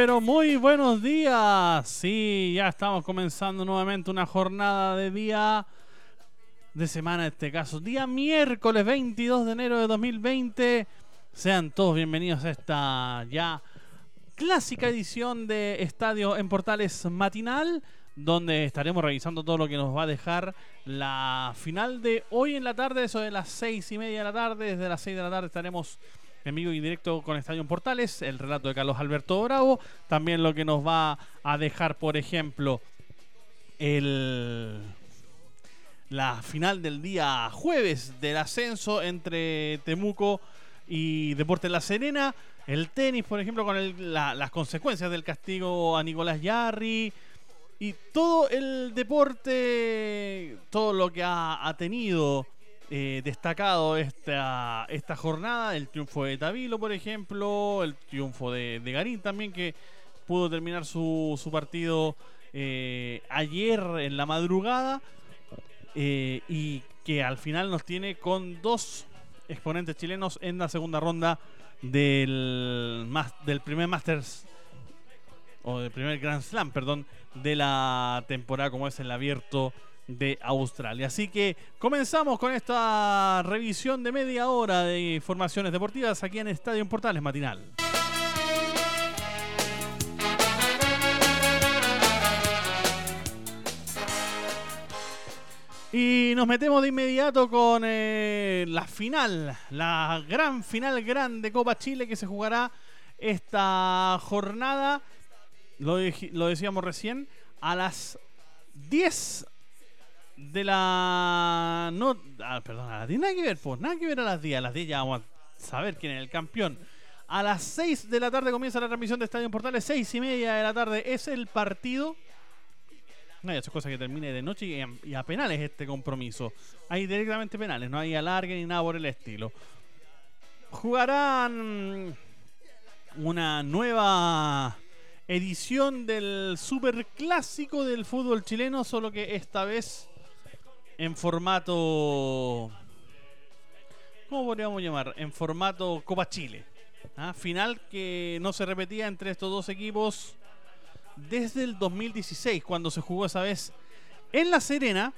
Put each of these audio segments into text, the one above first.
Pero muy buenos días. Sí, ya estamos comenzando nuevamente una jornada de día de semana, en este caso, día miércoles 22 de enero de 2020. Sean todos bienvenidos a esta ya clásica edición de Estadio en Portales Matinal, donde estaremos revisando todo lo que nos va a dejar la final de hoy en la tarde, eso de las seis y media de la tarde. Desde las 6 de la tarde estaremos en vivo y con Estadio Portales, el relato de Carlos Alberto Bravo, también lo que nos va a dejar, por ejemplo, el la final del día jueves del ascenso entre Temuco y Deportes La Serena, el tenis, por ejemplo, con las consecuencias del castigo a Nicolás Yarri y todo el deporte, todo lo que ha tenido eh, destacado esta, esta jornada, el triunfo de Tavilo, por ejemplo, el triunfo de, Garín también, que pudo terminar su, su partido eh, ayer en la madrugada eh, y que al final nos tiene con dos exponentes chilenos en la segunda ronda del, del primer Masters o del primer Grand Slam, perdón, de la temporada como es el abierto de Australia. Así que comenzamos con esta revisión de media hora de informaciones deportivas aquí en Estadio Portales Matinal. Y nos metemos de inmediato con eh, la final, la gran final grande Copa Chile que se jugará esta jornada, lo, lo decíamos recién, a las 10 de la. No, ah, perdón, a nada que ver, pues nada que ver a las 10. A las 10 ya vamos a saber quién es el campeón. A las 6 de la tarde comienza la transmisión de Estadio Portales. 6 y media de la tarde es el partido. No esas cosas que termine de noche y, y a, penales este compromiso. Hay directamente penales, no hay alargue ni nada por el estilo. Jugarán una nueva edición del super clásico del fútbol chileno, solo que esta vez en formato. ¿Cómo podríamos llamar? En formato Copa Chile. ¿ah? Final que no se repetía entre estos dos equipos desde el 2016, cuando se jugó esa vez en La Serena.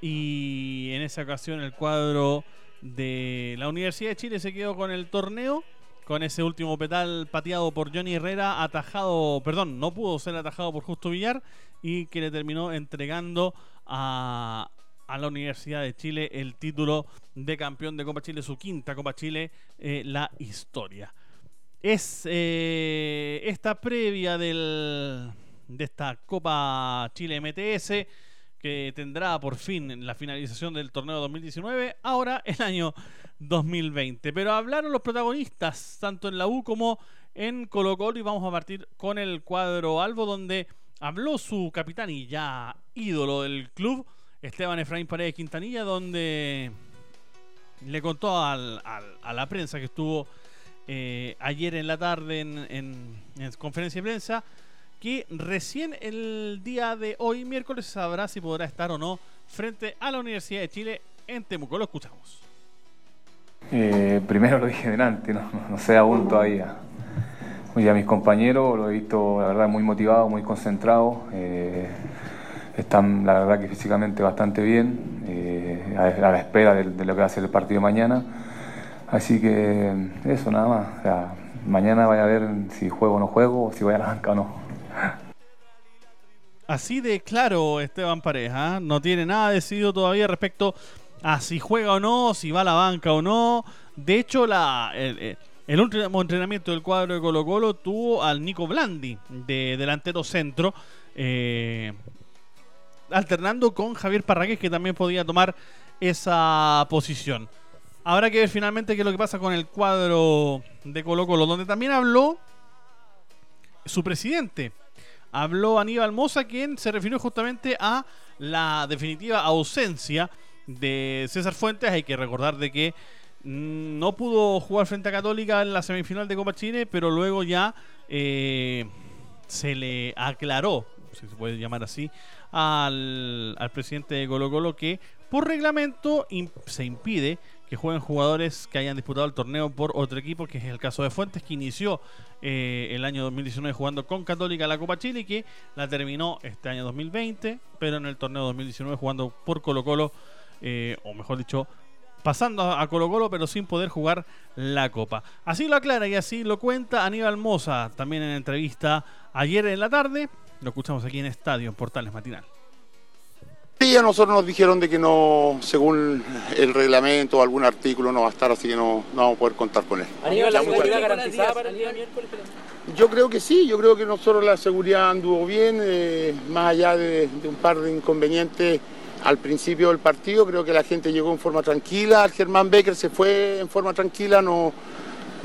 Y en esa ocasión el cuadro de la Universidad de Chile se quedó con el torneo. Con ese último petal pateado por Johnny Herrera, atajado, perdón, no pudo ser atajado por Justo Villar y que le terminó entregando a, a la Universidad de Chile el título de campeón de Copa Chile, su quinta Copa Chile, eh, la historia. Es eh, esta previa del, de esta Copa Chile MTS que tendrá por fin la finalización del torneo 2019, ahora el año 2020. Pero hablaron los protagonistas, tanto en la U como en Colo Colo, y vamos a partir con el cuadro Albo, donde habló su capitán y ya ídolo del club, Esteban Efraín Paredes Quintanilla, donde le contó a la prensa que estuvo eh, ayer en la tarde en, conferencia de prensa que recién el día de hoy, miércoles, sabrá si podrá estar o no frente a la Universidad de Chile en Temuco. Lo escuchamos. Eh, primero lo dije delante, no, sé aún todavía. Oye, a mis compañeros lo he visto, la verdad, muy motivados, muy concentrados. Eh, están la verdad que físicamente bastante bien, eh, a, la espera de, lo que va a ser el partido mañana. Así que eso nada más. mañana vaya a ver si juego o no juego, o si voy a la banca o no. Así de claro Esteban Pareja, ¿ah? no tiene nada decidido todavía respecto a si juega o no, si va a la banca o no. De hecho, la, el, el último entrenamiento del cuadro de Colo Colo tuvo al Nico Blandi de delantero centro. Eh, alternando con Javier Parragués, que también podía tomar esa posición. habrá que ver finalmente qué es lo que pasa con el cuadro de Colo Colo, donde también habló su presidente. Habló Aníbal Moza, quien se refirió justamente a la definitiva ausencia de César Fuentes. Hay que recordar de que mm, no pudo jugar frente a Católica en la semifinal de Copa Chile, pero luego ya eh, se le aclaró, si se puede llamar así, al, al presidente de Colo Colo que por reglamento se impide que jueguen jugadores que hayan disputado el torneo por otro equipo, que es el caso de Fuentes, que inició eh, el año 2019 jugando con Católica la Copa Chile y que la terminó este año 2020, pero en el torneo 2019 jugando por Colo Colo, eh, o mejor dicho, pasando a Colo Colo, pero sin poder jugar la Copa. Así lo aclara y así lo cuenta Aníbal Moza, también en entrevista ayer en la tarde. Lo escuchamos aquí en Estadio, en Portales Matinal. Sí, a nosotros nos dijeron de que no, según el reglamento o algún artículo no va a estar, así que no, vamos a poder contar con él. la seguridad garantizada para el día miércoles? Yo creo que sí, yo creo que nosotros la seguridad anduvo bien, eh, más allá de, un par de inconvenientes al principio del partido, creo que la gente llegó en forma tranquila, Germán Becker se fue en forma tranquila, no,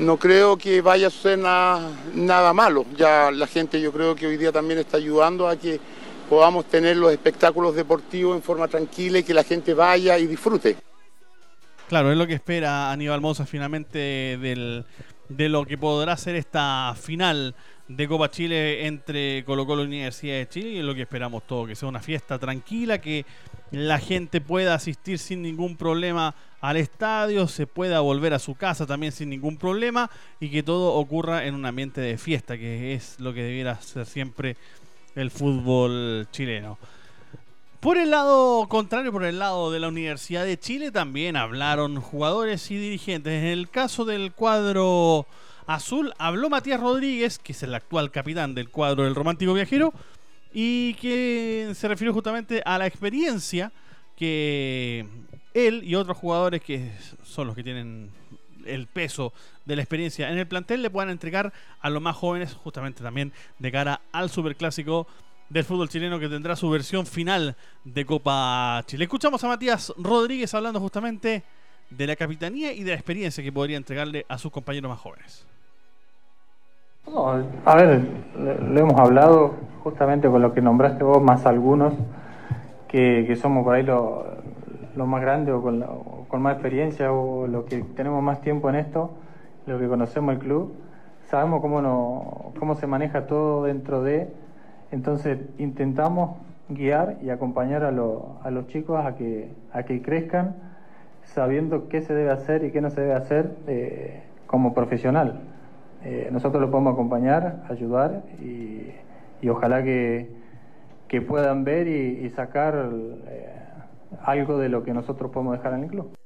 no creo que vaya a suceder nada, malo, ya la gente yo creo que hoy día también está ayudando a que podamos tener los espectáculos deportivos en forma tranquila y que la gente vaya y disfrute. Claro, es lo que espera Aníbal Moza finalmente de lo que podrá ser esta final de Copa Chile entre Colo Colo y Universidad de Chile y es lo que esperamos todos, que sea una fiesta tranquila, que la gente pueda asistir sin ningún problema al estadio, se pueda volver a su casa también sin ningún problema y que todo ocurra en un ambiente de fiesta, que es lo que debiera ser siempre el fútbol chileno. Por el lado contrario, por el lado de la Universidad de Chile, también hablaron jugadores y dirigentes. En el caso del cuadro azul, habló Matías Rodríguez, que es el actual capitán del cuadro del Romántico Viajero, y que se refirió justamente a la experiencia que él y otros jugadores que son los que tienen el peso de la experiencia en el plantel le puedan entregar a los más jóvenes, justamente también de cara al superclásico del fútbol chileno que tendrá su versión final de Copa Chile. Escuchamos a Matías Rodríguez hablando justamente de la capitanía y de la experiencia que podría entregarle a sus compañeros más jóvenes. A ver, lo hemos hablado justamente con lo que nombraste vos, más algunos, que, somos por ahí los lo más grandes o con, con más experiencia o lo que tenemos más tiempo en esto lo que conocemos el club, sabemos cómo, no, cómo se maneja todo dentro de, entonces intentamos guiar y acompañar a, a los chicos a que, a que crezcan sabiendo qué se debe hacer y qué no se debe hacer eh, como profesional. Eh, nosotros lo podemos acompañar, ayudar y, y ojalá que, que, puedan ver y, sacar eh, algo de lo que nosotros podemos dejar en el club.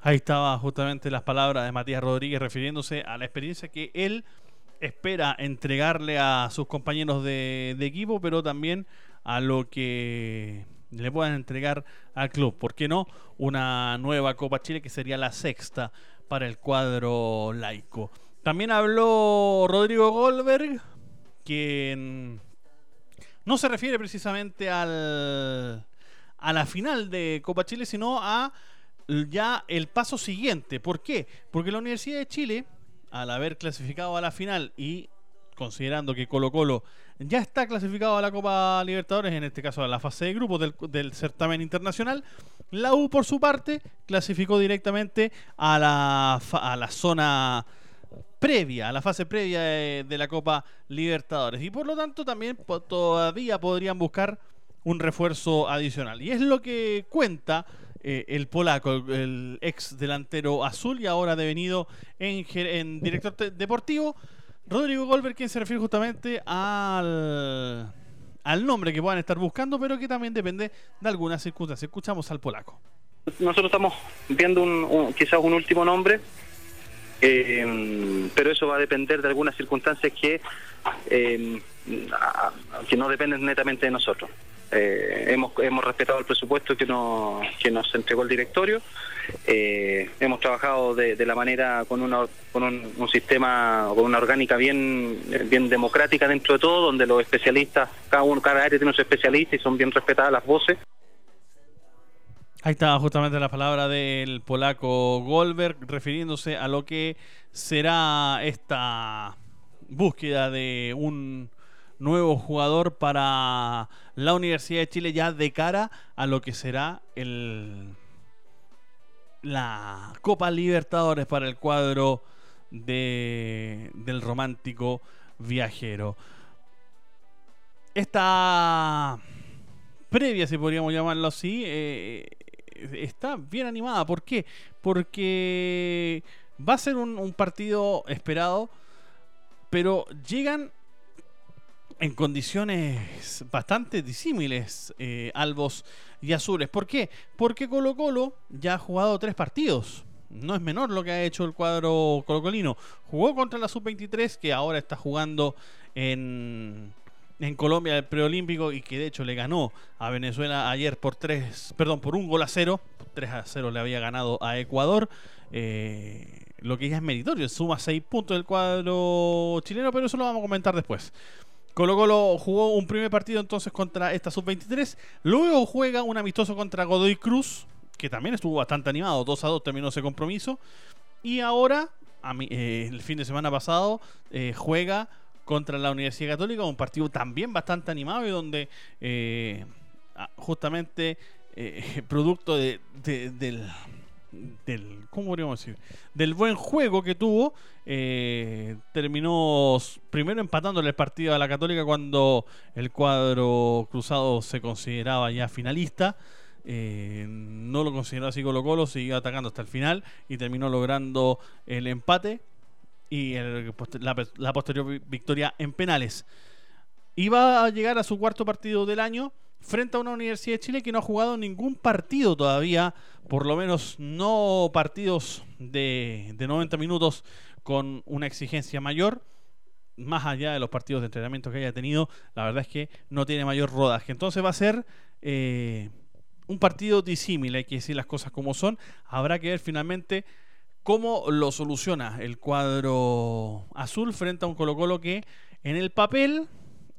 Ahí estaba justamente las palabras de Matías Rodríguez refiriéndose a la experiencia que él espera entregarle a sus compañeros de, equipo, pero también a lo que le puedan entregar al club. ¿Por qué no? Una nueva Copa Chile que sería la sexta para el cuadro laico. También habló Rodrigo Goldberg, quien no se refiere precisamente al, a la final de Copa Chile, sino a ya el paso siguiente. ¿Por qué? Porque la Universidad de Chile, al haber clasificado a la final y considerando que Colo Colo ya está clasificado a la Copa Libertadores, en este caso a la fase de grupos del, certamen internacional, la U por su parte clasificó directamente a la, a la zona previa, a la fase previa de, la Copa Libertadores. Y por lo tanto también todavía podrían buscar un refuerzo adicional. Y es lo que cuenta eh, el polaco, el ex delantero azul y ahora devenido en, director deportivo, Rodrigo Goldberg, quien se refiere justamente al, al nombre que puedan estar buscando, pero que también depende de algunas circunstancias. Escuchamos al polaco. Nosotros estamos viendo un, quizás un último nombre, eh, pero eso va a depender de algunas circunstancias que, eh, que no dependen netamente de nosotros. Eh, hemos, hemos respetado el presupuesto que nos, que nos entregó el directorio. Eh, hemos trabajado de, la manera con, una, con un, sistema, con una orgánica bien, bien democrática dentro de todo, donde los especialistas, cada uno, cada área tiene su especialista y son bien respetadas las voces. Ahí estaba justamente la palabra del polaco Goldberg refiriéndose a lo que será esta búsqueda de un nuevo jugador para la Universidad de Chile ya de cara a lo que será el la Copa Libertadores para el cuadro de, del romántico viajero. Esta previa, si podríamos llamarlo así, eh, está bien animada. ¿Por qué? Porque va a ser un, partido esperado, pero llegan en condiciones bastante disímiles eh, albos y azules. ¿Por qué? Porque Colo Colo ya ha jugado tres partidos. No es menor lo que ha hecho el cuadro colocolino. Jugó contra la sub-23 que ahora está jugando en, en Colombia el preolímpico y que de hecho le ganó a Venezuela ayer por tres, perdón, por un gol a cero. 3 a 0 le había ganado a Ecuador. Eh, lo que ya es meritorio, suma 6 puntos del cuadro chileno, pero eso lo vamos a comentar después. Colo Colo jugó un primer partido entonces contra esta sub-23, luego juega un amistoso contra Godoy Cruz, que también estuvo bastante animado, 2 a 2 terminó ese compromiso, y ahora, eh, el fin de semana pasado, eh, juega contra la Universidad Católica, un partido también bastante animado y donde eh, justamente producto de, del, del ¿cómo podríamos decir? del buen juego que tuvo terminó primero empatándole el partido a la Católica cuando el cuadro cruzado se consideraba ya finalista no lo consideró así Colo Colo siguió atacando hasta el final y terminó logrando el empate y la, posterior victoria en penales. Iba a llegar a su cuarto partido del año frente a una Universidad de Chile que no ha jugado ningún partido todavía, por lo menos no partidos de, de 90 minutos con una exigencia mayor. Más allá de los partidos de entrenamiento que haya tenido, la verdad es que no tiene mayor rodaje. Entonces va a ser eh, un partido disímil, hay que decir las cosas como son. Habrá que ver finalmente cómo lo soluciona el cuadro azul frente a un Colo Colo que en el papel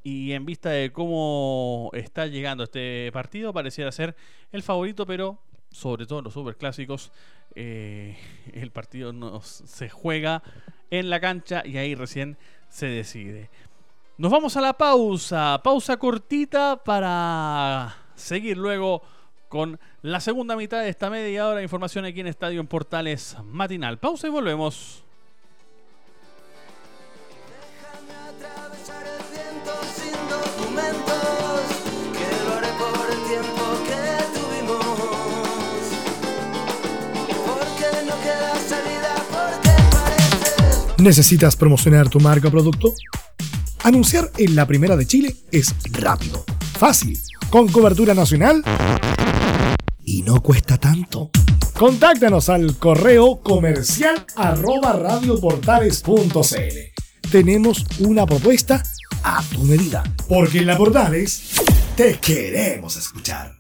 y en vista de cómo está llegando este partido pareciera ser el favorito, pero sobre todo en los superclásicos eh, el partido no, se juega en la cancha y ahí recién se decide. Nos vamos a la pausa, pausa cortita para seguir luego con la segunda mitad de esta media hora de información aquí en Estadio en Portales Matinal. Pausa y volvemos. ¿Necesitas promocionar tu marca o producto? Anunciar en la primera de Chile es rápido, fácil, con cobertura nacional y no cuesta tanto. Contáctanos al correo comercial arroba radioportales.cl. Tenemos una propuesta a tu medida, porque en la Portales te queremos escuchar.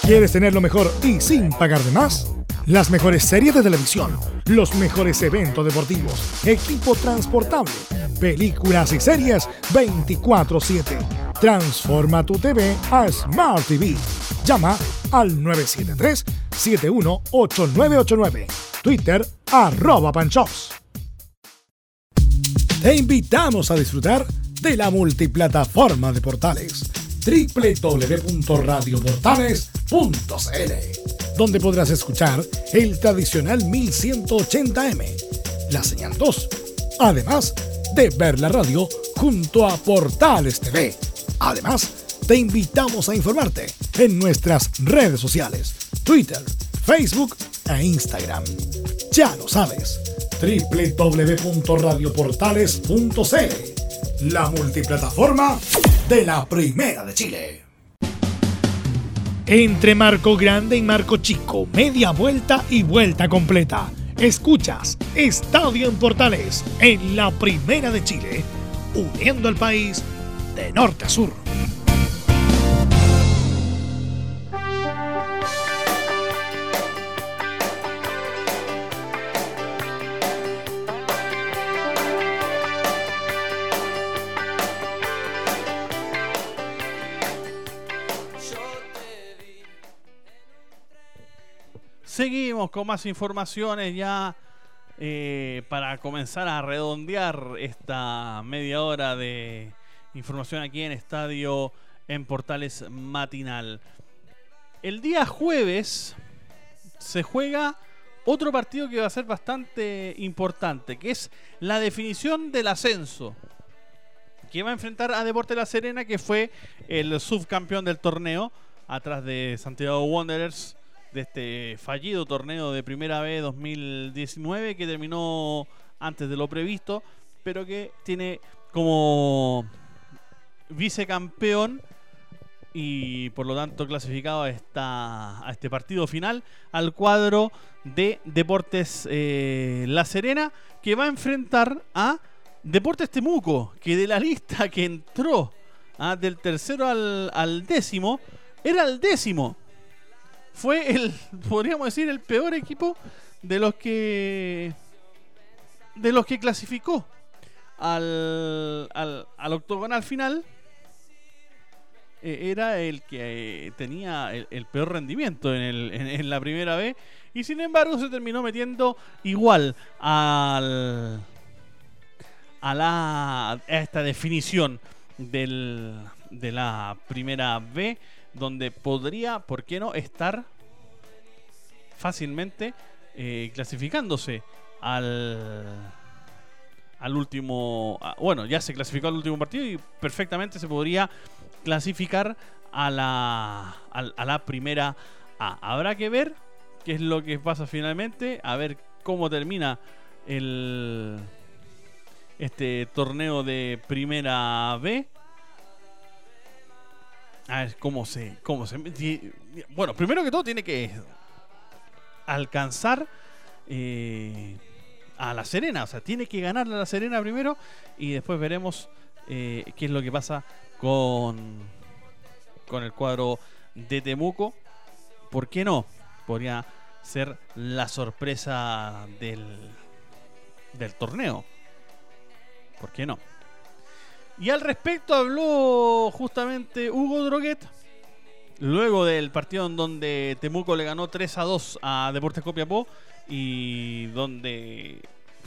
¿Quieres tener lo mejor y sin pagar de más? Las mejores series de televisión, los mejores eventos deportivos, equipo transportable, películas y series 24/7. Transforma tu TV a Smart TV. Llama al 973-718989. Twitter arroba panchops. Te invitamos a disfrutar de la multiplataforma de portales www.radioportales.cl, donde podrás escuchar el tradicional 1180m, la señal 2, además de ver la radio junto a Portales TV. Además, te invitamos a informarte en nuestras redes sociales, Twitter, Facebook e Instagram. Ya lo sabes, www.radioportales.cl, la multiplataforma de la Primera de Chile. Entre Marco Grande y Marco Chico, media vuelta y vuelta completa. Escuchas Estadio en Portales en la Primera de Chile, uniendo al país de norte a sur. Seguimos con más informaciones ya eh, para comenzar a redondear esta media hora de información aquí en Estadio en Portales Matinal. El día jueves se juega otro partido que va a ser bastante importante, que es la definición del ascenso. Que va a enfrentar a Deporte La Serena, que fue el subcampeón del torneo, atrás de Santiago Wanderers, de este fallido torneo de Primera B 2019, que terminó antes de lo previsto, pero que tiene como vicecampeón y por lo tanto clasificado a, esta, a este partido final al cuadro de Deportes eh, La Serena que va a enfrentar a Deportes Temuco que de la lista que entró ah, del tercero al, décimo era el décimo. Fue el podríamos decir el peor equipo de los que de los que clasificó al, al, al octogonal final era el que eh, tenía el, peor rendimiento en, la primera B y sin embargo se terminó metiendo igual al, a, la, a esta definición de la primera B donde podría, ¿por qué no?, estar fácilmente eh, clasificándose al al último bueno ya se clasificó al último partido y perfectamente se podría clasificar a la, a, la primera A. Habrá que ver qué es lo que pasa finalmente, a ver cómo termina el este torneo de primera B. A ver cómo se, cómo se. Bueno, primero que todo tiene que alcanzar eh, a la Serena, o sea, tiene que ganar a la Serena primero y después veremos eh, qué es lo que pasa con, con el cuadro de Temuco. ¿Por qué no? Podría ser la sorpresa del, del torneo. ¿Por qué no? Y al respecto habló justamente Hugo Droguet. Luego del partido en donde Temuco le ganó 3 a 2 a Deportes Copiapó y donde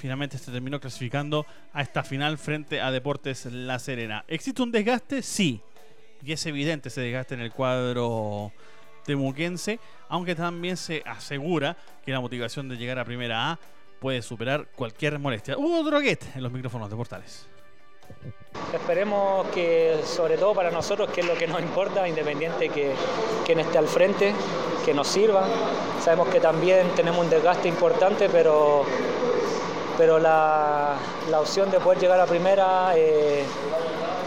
finalmente se terminó clasificando a esta final frente a Deportes La Serena. ¿Existe un desgaste? Sí. Y es evidente ese desgaste en el cuadro temuquense, aunque también se asegura que la motivación de llegar a Primera A puede superar cualquier molestia. Hugo Droguet en los micrófonos de Portales. Esperemos que, sobre todo para nosotros, que es lo que nos importa, independiente que quien esté al frente, que nos sirva. Sabemos que también tenemos un desgaste importante, pero pero la, opción de poder llegar a primera eh,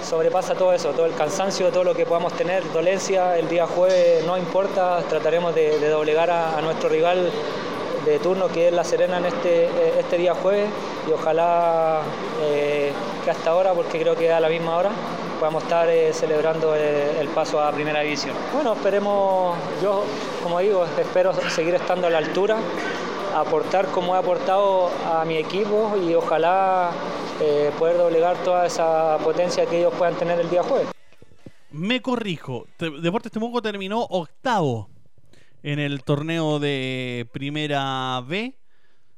sobrepasa todo eso, todo el cansancio, todo lo que podamos tener, dolencia, el día jueves no importa, trataremos de, doblegar a, nuestro rival de turno que es La Serena en este, este día jueves y ojalá eh, que hasta ahora, porque creo que a la misma hora, podamos estar eh, celebrando el paso a Primera División. Bueno, esperemos, yo como digo, espero seguir estando a la altura aportar como he aportado a mi equipo y ojalá eh, poder doblegar toda esa potencia que ellos puedan tener el día jueves. Me corrijo, Deportes Temuco terminó octavo en el torneo de Primera B,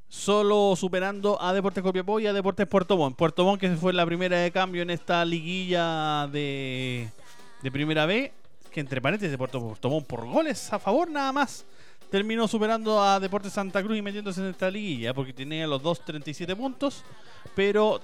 solo superando a Deportes Copiapó y a Deportes Puerto Montt. Puerto Montt que fue la primera de cambio en esta liguilla de, Primera B, que entre paréntesis Puerto Montt por goles a favor nada más terminó superando a Deportes Santa Cruz y metiéndose en esta liguilla porque tenía los dos 37 puntos, pero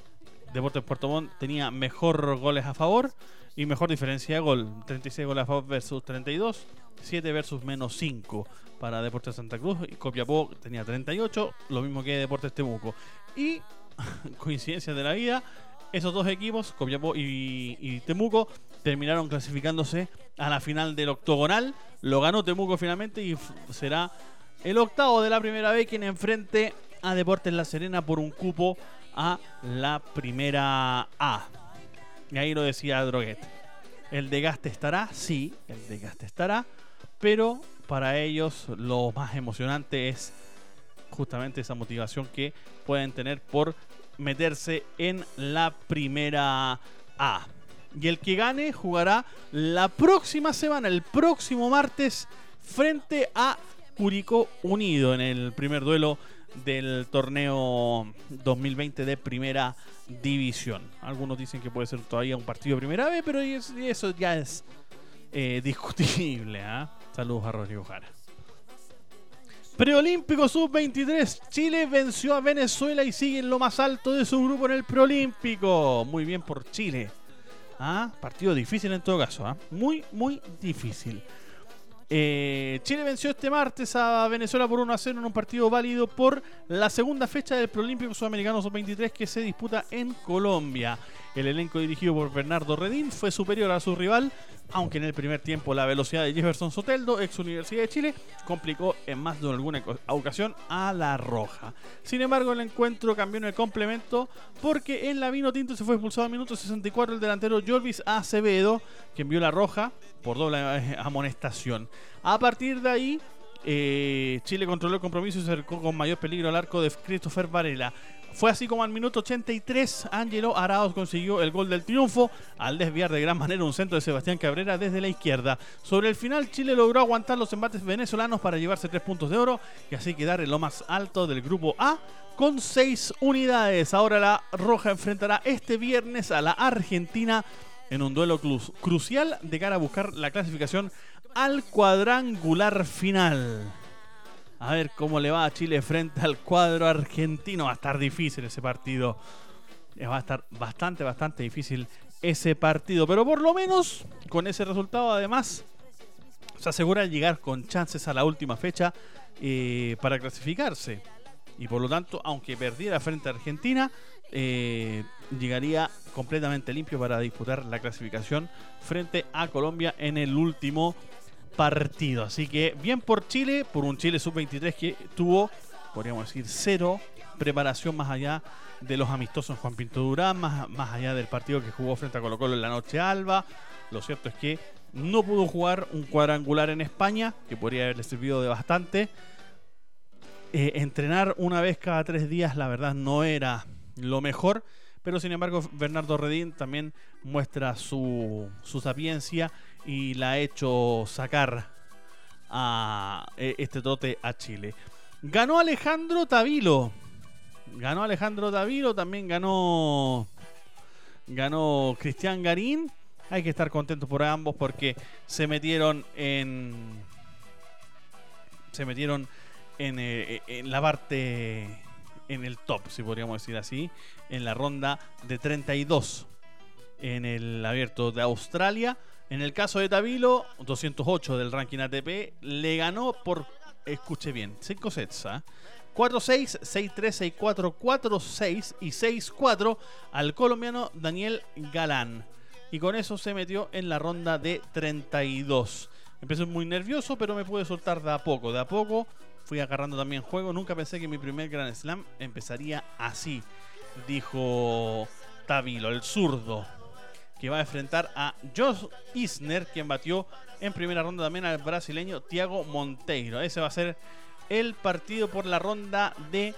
Deportes Puerto Montt tenía mejor goles a favor y mejor diferencia de gol. 36 goles a favor versus 32, 7 versus menos 5 para Deportes Santa Cruz y Copiapó tenía 38, lo mismo que Deportes Temuco. Y coincidencia de la vida, esos dos equipos, Copiapó y Temuco, terminaron clasificándose a la final del octogonal. Lo ganó Temuco finalmente y será el octavo de la primera vez quien enfrente a Deportes La Serena por un cupo a la primera A. Y ahí lo decía Droguet. El desgaste estará, sí, el desgaste estará, pero para ellos lo más emocionante es justamente esa motivación que pueden tener por meterse en la primera A. Y el que gane jugará la próxima semana, el próximo martes, frente a Curicó Unido en el primer duelo del torneo 2020 de Primera División. Algunos dicen que puede ser todavía un partido de Primera B, pero eso ya es eh, discutible. ¿ah? Saludos a Rodrigo Jara. Preolímpico Sub-23. Chile venció a Venezuela y sigue en lo más alto de su grupo en el Preolímpico. Muy bien por Chile. ¿Ah? Partido difícil en todo caso. ¿ah? Muy, muy difícil. Eh, Chile venció este martes a Venezuela por 1 a 0 en un partido válido por la segunda fecha del Prolímpico Sudamericano Sub-23 que se disputa en Colombia. El elenco dirigido por Bernardo Redín fue superior a su rival, aunque en el primer tiempo la velocidad de Jefferson Soteldo, ex Universidad de Chile, complicó en más de alguna ocasión a la Roja. Sin embargo, el encuentro cambió en el complemento porque en la Vino Tinto se fue expulsado a minuto 64 el delantero Jorvis Acevedo, que envió la Roja por doble eh, amonestación. A partir de ahí, eh, Chile controló el compromiso y se acercó con mayor peligro al arco de Christopher Varela. Fue así como al minuto 83 Ángelo Arauz consiguió el gol del triunfo al desviar de gran manera un centro de Sebastián Cabrera desde la izquierda. Sobre el final Chile logró aguantar los embates venezolanos para llevarse tres puntos de oro y así quedar en lo más alto del grupo A con seis unidades. Ahora la Roja enfrentará este viernes a la Argentina en un duelo crucial de cara a buscar la clasificación al cuadrangular final. A ver cómo le va a Chile frente al cuadro argentino. Va a estar difícil ese partido. Eh, va a estar bastante, bastante difícil ese partido. Pero por lo menos con ese resultado además se asegura llegar con chances a la última fecha eh, para clasificarse. Y por lo tanto, aunque perdiera frente a Argentina, eh, llegaría completamente limpio para disputar la clasificación frente a Colombia en el último partido. Así que bien por Chile, por un Chile sub-23 que tuvo, podríamos decir, cero preparación más allá de los amistosos Juan Pinto Durán, más, más allá del partido que jugó frente a Colo Colo en la noche alba. Lo cierto es que no pudo jugar un cuadrangular en España, que podría haberle servido de bastante. Eh, entrenar una vez cada tres días, la verdad, no era lo mejor. Pero sin embargo, Bernardo Redín también muestra su, su sapiencia y la ha hecho sacar a e, este trote a Chile. Ganó Alejandro Tavilo. Ganó Alejandro Tavilo, también ganó ganó Cristian Garín. Hay que estar contentos por ambos porque se metieron en se metieron en, eh, en la parte en el top, si podríamos decir así, en la ronda de 32 en el abierto de Australia. En el caso de Tavilo, 208 del ranking ATP, le ganó por, escuche bien, 5 sets. 4-6, 6-3, 6-4, 4-6 y 6-4 al colombiano Daniel Galán. Y con eso se metió en la ronda de 32. Empecé muy nervioso, pero me pude soltar de a poco. De a poco fui agarrando también juego. Nunca pensé que mi primer Grand Slam empezaría así, dijo Tavilo, el zurdo que va a enfrentar a Josh Isner, quien batió en primera ronda también al brasileño Thiago Monteiro. Ese va a ser el partido por la ronda de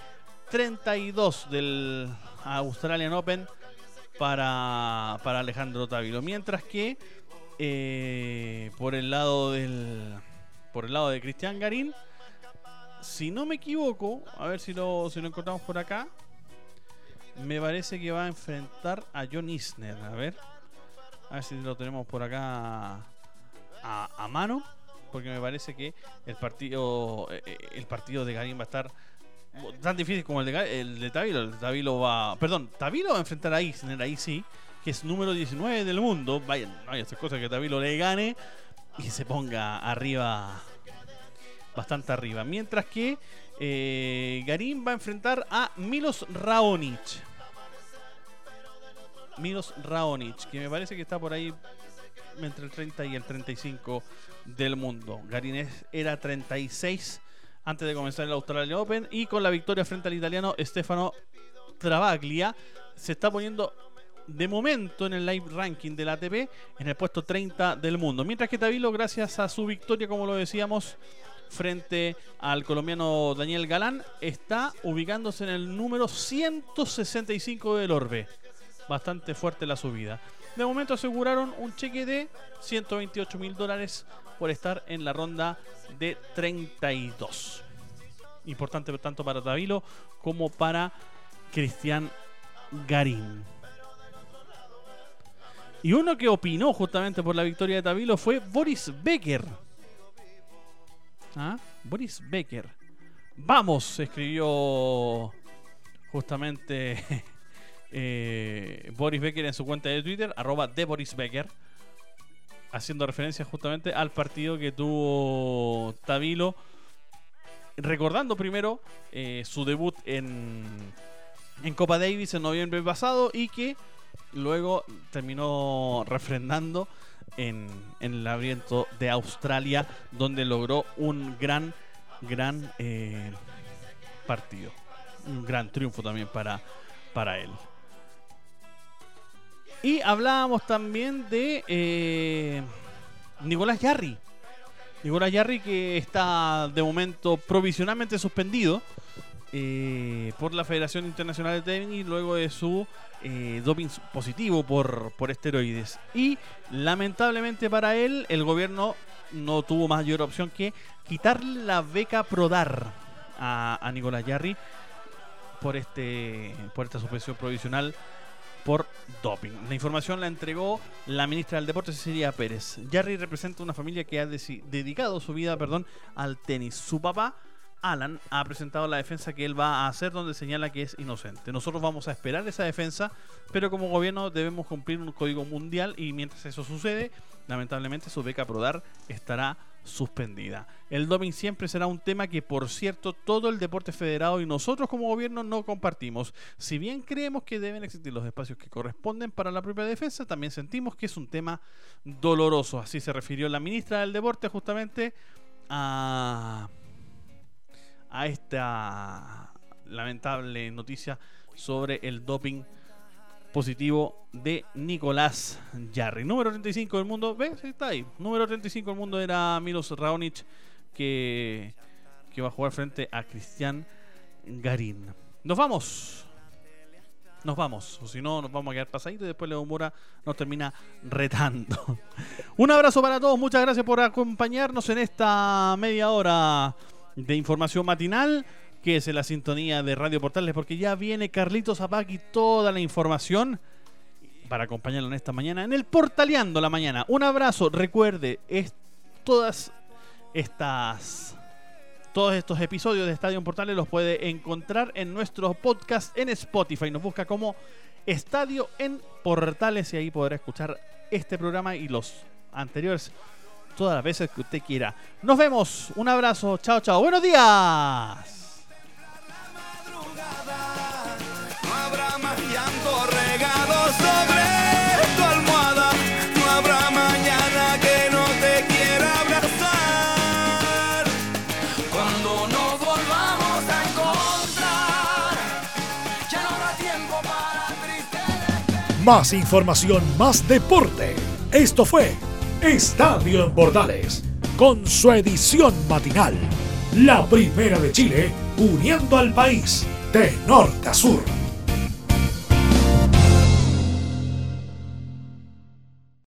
32 del Australian Open para, para Alejandro Tavilo. Mientras que eh, por el lado del por el lado de Cristian Garín, si no me equivoco, a ver si lo, si lo encontramos por acá, me parece que va a enfrentar a John Isner. A ver. A ver si lo tenemos por acá a, mano. Porque me parece que el partido eh, eh, el partido de Garín va a estar tan difícil como el de, el de Tavilo. Va. Perdón, Tavilo va a enfrentar a Isner, ahí sí, que es número 19 del mundo. Vaya, no hay estas cosas que Tavilo le gane y se ponga arriba, bastante arriba. Mientras que eh, Garín va a enfrentar a Milos Raonic. Milos Raonic, que me parece que está por ahí entre el 30 y el 35 del mundo. Garinés era 36 antes de comenzar el Australia Open y con la victoria frente al italiano Stefano Travaglia se está poniendo de momento en el live ranking del ATP en el puesto 30 del mundo. Mientras que Tavilo, gracias a su victoria, como lo decíamos, frente al colombiano Daniel Galán, está ubicándose en el número 165 del Orbe bastante fuerte la subida. de momento aseguraron un cheque de 128 mil dólares por estar en la ronda de 32. Importante tanto para Tavilo como para Cristian Garín. Y uno que opinó justamente por la victoria de Tavilo fue Boris Becker. ¿Ah? Boris Becker. Vamos, escribió justamente eh, Boris Becker en su cuenta de Twitter, arroba de Boris Becker, haciendo referencia justamente al partido que tuvo Tavilo, recordando primero eh, su debut en, en Copa Davis en noviembre pasado y que luego terminó refrendando en, en el abriento de Australia, donde logró un gran, gran eh, partido. Un gran triunfo también para, para él. Y hablábamos también de eh, Nicolás Yarri. Nicolás Yarri que está de momento provisionalmente suspendido eh, por la Federación Internacional de Tenis luego de su eh, doping positivo por, por esteroides. Y lamentablemente para él, el gobierno no tuvo mayor opción que quitarle la beca Prodar a, a Nicolás Yarri por, este, por esta suspensión provisional por doping. La información la entregó la ministra del Deporte, Cecilia Pérez. Yarri representa una familia que ha dedicado su vida perdón, al tenis. Su papá Alan ha presentado la defensa que él va a hacer donde señala que es inocente. Nosotros vamos a esperar esa defensa, pero como gobierno debemos cumplir un código mundial y mientras eso sucede, lamentablemente su beca Prodar estará suspendida. El doping siempre será un tema que, por cierto, todo el deporte federado y nosotros como gobierno no compartimos. Si bien creemos que deben existir los espacios que corresponden para la propia defensa, también sentimos que es un tema doloroso. Así se refirió la ministra del Deporte justamente a a esta lamentable noticia sobre el doping positivo de Nicolás Jarry. Número 35 del mundo, ¿ves? Está ahí. Número 35 del mundo era Milos Raonic que, que va a jugar frente a Cristian Garín. Nos vamos. Nos vamos, o si no, nos vamos a quedar pasaditos y después Leo Mora nos termina retando. Un abrazo para todos, muchas gracias por acompañarnos en esta media hora de información matinal, que es en la sintonía de Radio Portales, porque ya viene Carlitos y toda la información para acompañarlo en esta mañana, en el Portaleando la mañana. Un abrazo, recuerde, es todas estas todos estos episodios de Estadio Portales los puede encontrar en nuestro podcast en Spotify. Nos busca como Estadio en Portales y ahí podrá escuchar este programa y los anteriores todas las veces que usted quiera. Nos vemos. Un abrazo. Chao, chao. Buenos días. Más información, más deporte. Esto fue Estadio en Portales, con su edición matinal. La primera de Chile, uniendo al país de norte a sur.